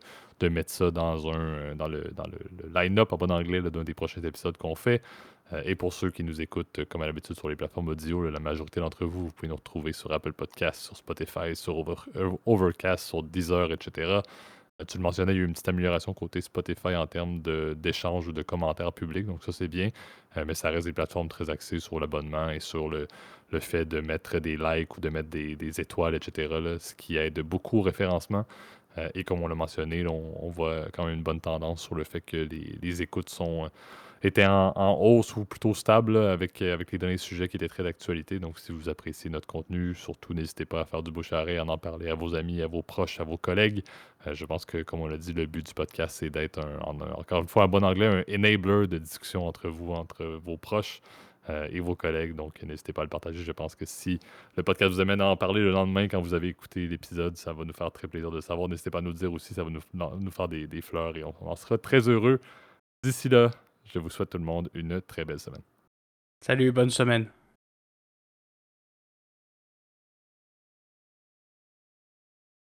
Speaker 1: mettre ça dans, un, dans le, dans le, line-up en bon anglais d'un des prochains épisodes qu'on fait. et pour ceux qui nous écoutent, comme à l'habitude, sur les plateformes audio, la majorité d'entre vous, vous pouvez nous retrouver sur Apple Podcasts, sur Spotify, sur Overcast, sur Deezer, etc. Euh, tu le mentionnais, il y a eu une petite amélioration côté Spotify en termes d'échanges ou de commentaires publics, donc ça c'est bien. Euh, mais ça reste des plateformes très axées sur l'abonnement et sur le, fait de mettre des likes ou de mettre des, étoiles, etc. ce qui aide beaucoup au référencement. Euh, et comme on l'a mentionné, on, voit quand même une bonne tendance sur le fait que les écoutes sont était en, hausse ou plutôt stable avec, avec les derniers sujets qui étaient très d'actualité. Donc, si vous appréciez notre contenu, surtout n'hésitez pas à faire du bouche à à en parler à vos amis, à vos proches, à vos collègues. Euh, je pense que, comme on l'a dit, le but du podcast, c'est d'être, encore une fois, en bon anglais, un enabler de discussion entre vous, entre vos proches. Euh, et vos collègues. Donc, n'hésitez pas à le partager. Je pense que si le podcast vous amène à en parler le lendemain quand vous avez écouté l'épisode, ça va nous faire très plaisir de savoir. N'hésitez pas à nous dire aussi, ça va nous, nous faire des, des fleurs et on, on en sera très heureux. D'ici là, je vous souhaite tout le monde une très belle semaine.
Speaker 2: Salut, bonne semaine.